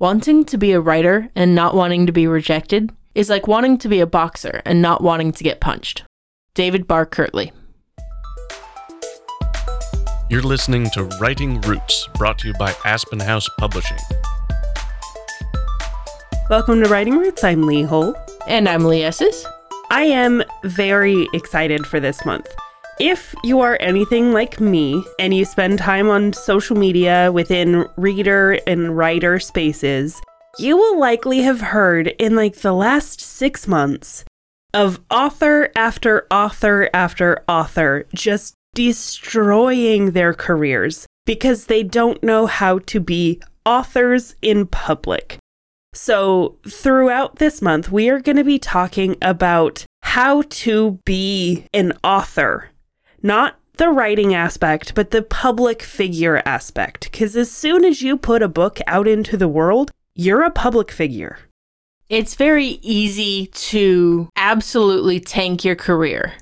Wanting to be a writer and not wanting to be rejected is like wanting to be a boxer and not wanting to get punched. David Barr Kirtley. You're listening to Writing Roots, brought to you by Aspen House Publishing. Welcome to Writing Roots. I'm Lee Hull. And I'm Lee Esses. I am very excited for this month. If you are anything like me and you spend time on social media within reader and writer spaces, you will likely have heard in like the last six months of author after author after author just destroying their careers because they don't know how to be authors in public. So, throughout this month, we are going to be talking about how to be an author not the writing aspect, but the public figure aspect. Because as soon as you put a book out into the world, you're a public figure. It's very easy to absolutely tank your career.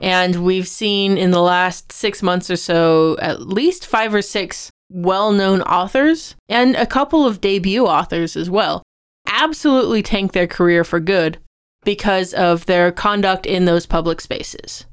And we've seen in the last six months or so at least five or six well known authors and a couple of debut authors as well absolutely tank their career for good because of their conduct in those public spaces.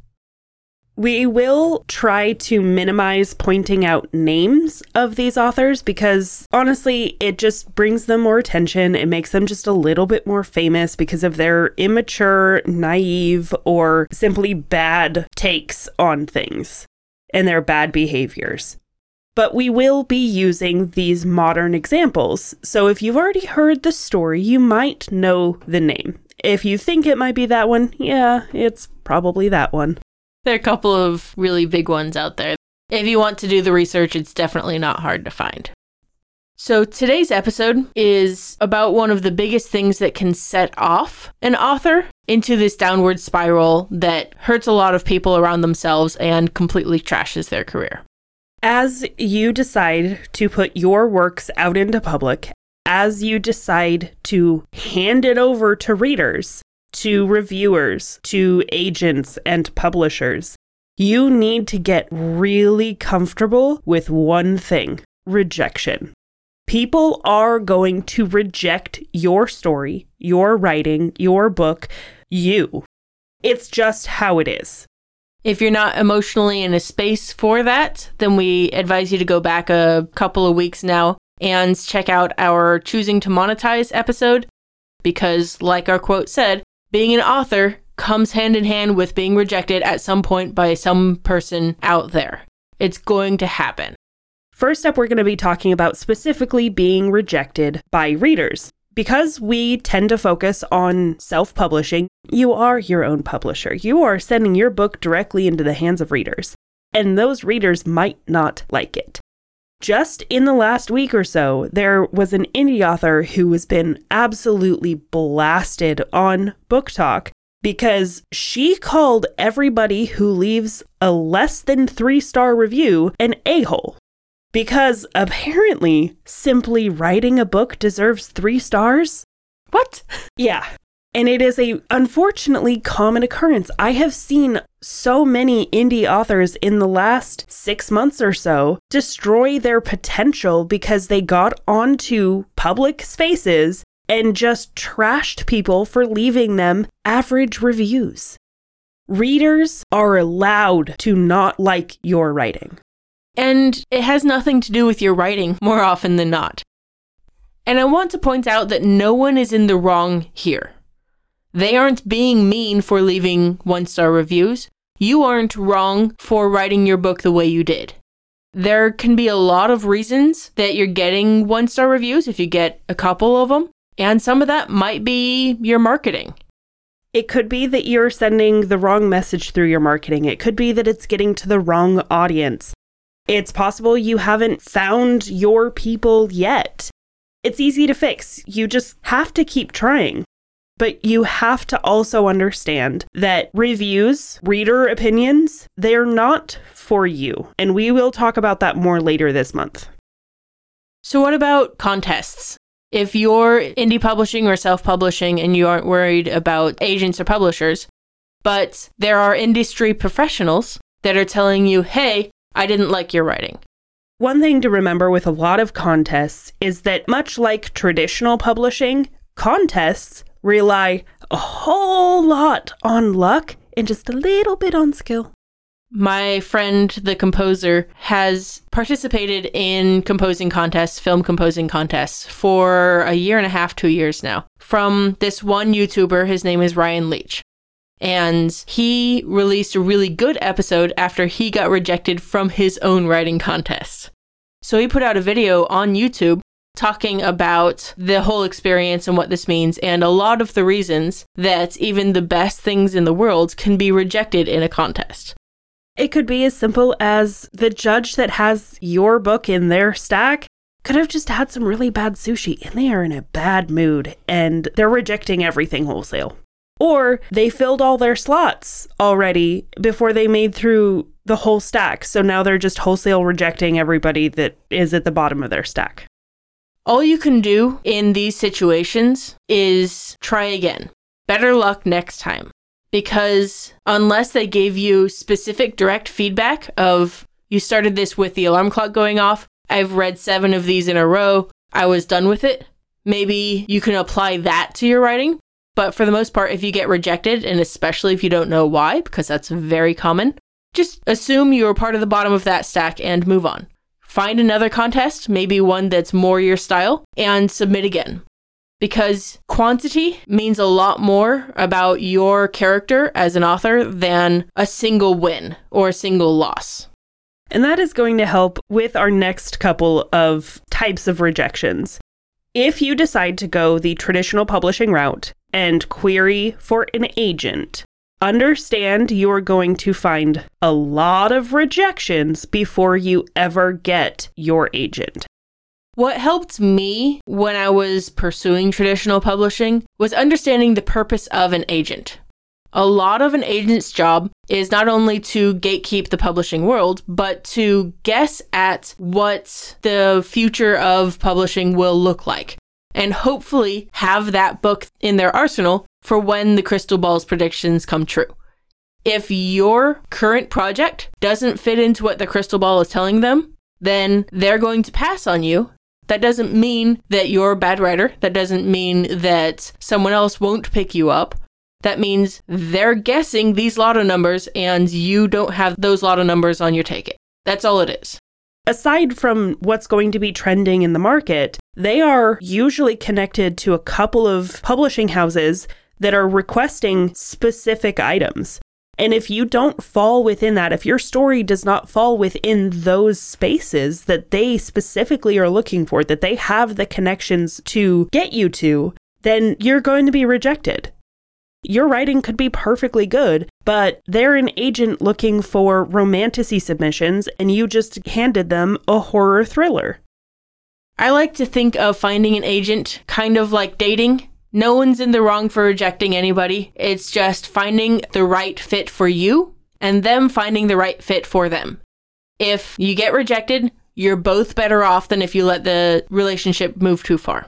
We will try to minimize pointing out names of these authors because honestly, it just brings them more attention. It makes them just a little bit more famous because of their immature, naive, or simply bad takes on things and their bad behaviors. But we will be using these modern examples. So if you've already heard the story, you might know the name. If you think it might be that one, yeah, it's probably that one. There are a couple of really big ones out there. If you want to do the research, it's definitely not hard to find. So, today's episode is about one of the biggest things that can set off an author into this downward spiral that hurts a lot of people around themselves and completely trashes their career. As you decide to put your works out into public, as you decide to hand it over to readers, to reviewers, to agents and publishers. You need to get really comfortable with one thing rejection. People are going to reject your story, your writing, your book, you. It's just how it is. If you're not emotionally in a space for that, then we advise you to go back a couple of weeks now and check out our Choosing to Monetize episode. Because, like our quote said, being an author comes hand in hand with being rejected at some point by some person out there. It's going to happen. First up, we're going to be talking about specifically being rejected by readers. Because we tend to focus on self publishing, you are your own publisher. You are sending your book directly into the hands of readers, and those readers might not like it. Just in the last week or so, there was an indie author who has been absolutely blasted on BookTok because she called everybody who leaves a less than three star review an a hole. Because apparently, simply writing a book deserves three stars? What? Yeah. And it is a unfortunately common occurrence. I have seen so many indie authors in the last six months or so destroy their potential because they got onto public spaces and just trashed people for leaving them average reviews. Readers are allowed to not like your writing. And it has nothing to do with your writing more often than not. And I want to point out that no one is in the wrong here. They aren't being mean for leaving one star reviews. You aren't wrong for writing your book the way you did. There can be a lot of reasons that you're getting one star reviews if you get a couple of them, and some of that might be your marketing. It could be that you're sending the wrong message through your marketing. It could be that it's getting to the wrong audience. It's possible you haven't found your people yet. It's easy to fix. You just have to keep trying. But you have to also understand that reviews, reader opinions, they're not for you. And we will talk about that more later this month. So, what about contests? If you're indie publishing or self publishing and you aren't worried about agents or publishers, but there are industry professionals that are telling you, hey, I didn't like your writing. One thing to remember with a lot of contests is that, much like traditional publishing, contests rely a whole lot on luck and just a little bit on skill. My friend, the composer, has participated in composing contests, film composing contests, for a year and a half, two years now, from this one YouTuber. His name is Ryan Leach. And he released a really good episode after he got rejected from his own writing contest. So he put out a video on YouTube talking about the whole experience and what this means, and a lot of the reasons that even the best things in the world can be rejected in a contest. It could be as simple as the judge that has your book in their stack could have just had some really bad sushi and they are in a bad mood and they're rejecting everything wholesale. Or they filled all their slots already before they made through the whole stack. So now they're just wholesale rejecting everybody that is at the bottom of their stack. All you can do in these situations is try again. Better luck next time. Because unless they gave you specific direct feedback of you started this with the alarm clock going off, I've read seven of these in a row, I was done with it, maybe you can apply that to your writing. But for the most part, if you get rejected, and especially if you don't know why, because that's very common, just assume you are part of the bottom of that stack and move on. Find another contest, maybe one that's more your style, and submit again. Because quantity means a lot more about your character as an author than a single win or a single loss. And that is going to help with our next couple of types of rejections. If you decide to go the traditional publishing route and query for an agent, understand you're going to find a lot of rejections before you ever get your agent. What helped me when I was pursuing traditional publishing was understanding the purpose of an agent. A lot of an agent's job is not only to gatekeep the publishing world, but to guess at what the future of publishing will look like and hopefully have that book in their arsenal for when the crystal ball's predictions come true. If your current project doesn't fit into what the crystal ball is telling them, then they're going to pass on you. That doesn't mean that you're a bad writer. That doesn't mean that someone else won't pick you up. That means they're guessing these lotto numbers and you don't have those lotto numbers on your ticket. That's all it is. Aside from what's going to be trending in the market, they are usually connected to a couple of publishing houses that are requesting specific items. And if you don't fall within that, if your story does not fall within those spaces that they specifically are looking for, that they have the connections to get you to, then you're going to be rejected. Your writing could be perfectly good, but they're an agent looking for romantasy submissions, and you just handed them a horror thriller. I like to think of finding an agent kind of like dating. No one's in the wrong for rejecting anybody. It's just finding the right fit for you and them finding the right fit for them. If you get rejected, you're both better off than if you let the relationship move too far.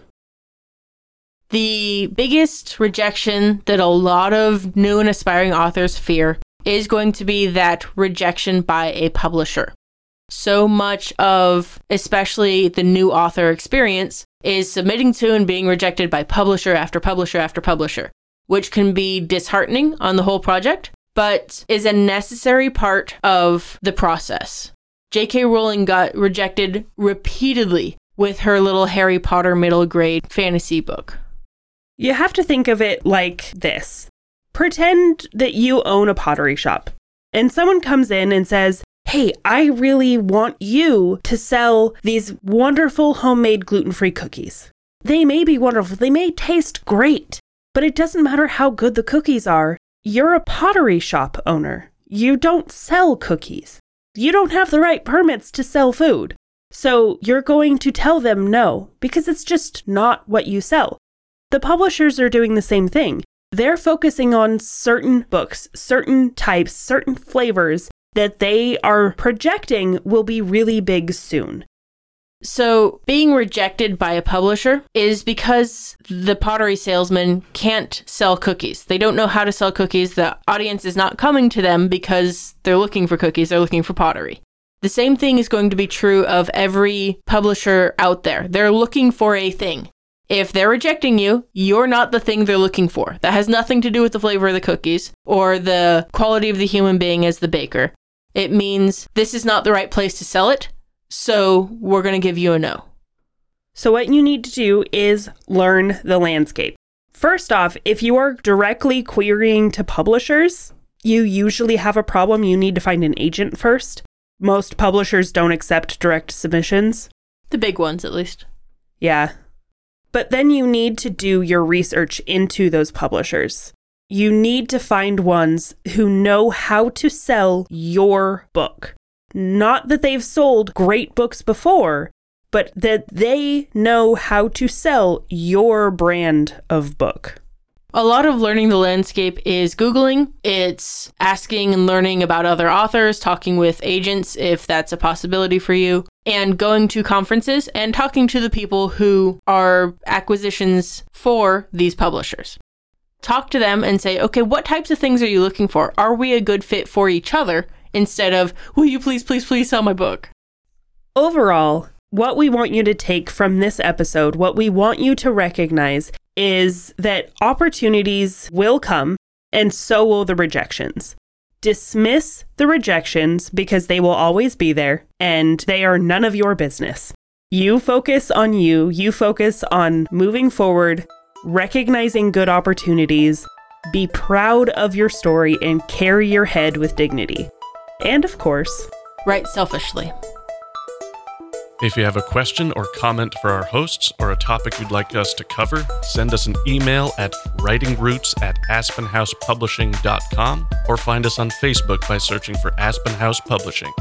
The biggest rejection that a lot of new and aspiring authors fear is going to be that rejection by a publisher. So much of, especially the new author experience, is submitting to and being rejected by publisher after publisher after publisher, which can be disheartening on the whole project, but is a necessary part of the process. J.K. Rowling got rejected repeatedly with her little Harry Potter middle grade fantasy book. You have to think of it like this pretend that you own a pottery shop, and someone comes in and says, Hey, I really want you to sell these wonderful homemade gluten free cookies. They may be wonderful, they may taste great, but it doesn't matter how good the cookies are. You're a pottery shop owner. You don't sell cookies. You don't have the right permits to sell food. So you're going to tell them no because it's just not what you sell. The publishers are doing the same thing. They're focusing on certain books, certain types, certain flavors that they are projecting will be really big soon. So, being rejected by a publisher is because the pottery salesman can't sell cookies. They don't know how to sell cookies. The audience is not coming to them because they're looking for cookies, they're looking for pottery. The same thing is going to be true of every publisher out there. They're looking for a thing. If they're rejecting you, you're not the thing they're looking for. That has nothing to do with the flavor of the cookies or the quality of the human being as the baker. It means this is not the right place to sell it, so we're going to give you a no. So, what you need to do is learn the landscape. First off, if you are directly querying to publishers, you usually have a problem. You need to find an agent first. Most publishers don't accept direct submissions. The big ones, at least. Yeah. But then you need to do your research into those publishers. You need to find ones who know how to sell your book. Not that they've sold great books before, but that they know how to sell your brand of book. A lot of learning the landscape is Googling. It's asking and learning about other authors, talking with agents if that's a possibility for you, and going to conferences and talking to the people who are acquisitions for these publishers. Talk to them and say, okay, what types of things are you looking for? Are we a good fit for each other? Instead of, will you please, please, please sell my book? Overall, what we want you to take from this episode, what we want you to recognize is that opportunities will come and so will the rejections. Dismiss the rejections because they will always be there and they are none of your business. You focus on you, you focus on moving forward, recognizing good opportunities, be proud of your story, and carry your head with dignity. And of course, write selfishly. If you have a question or comment for our hosts or a topic you'd like us to cover, send us an email at writingroots at aspenhousepublishing.com or find us on Facebook by searching for Aspen House Publishing.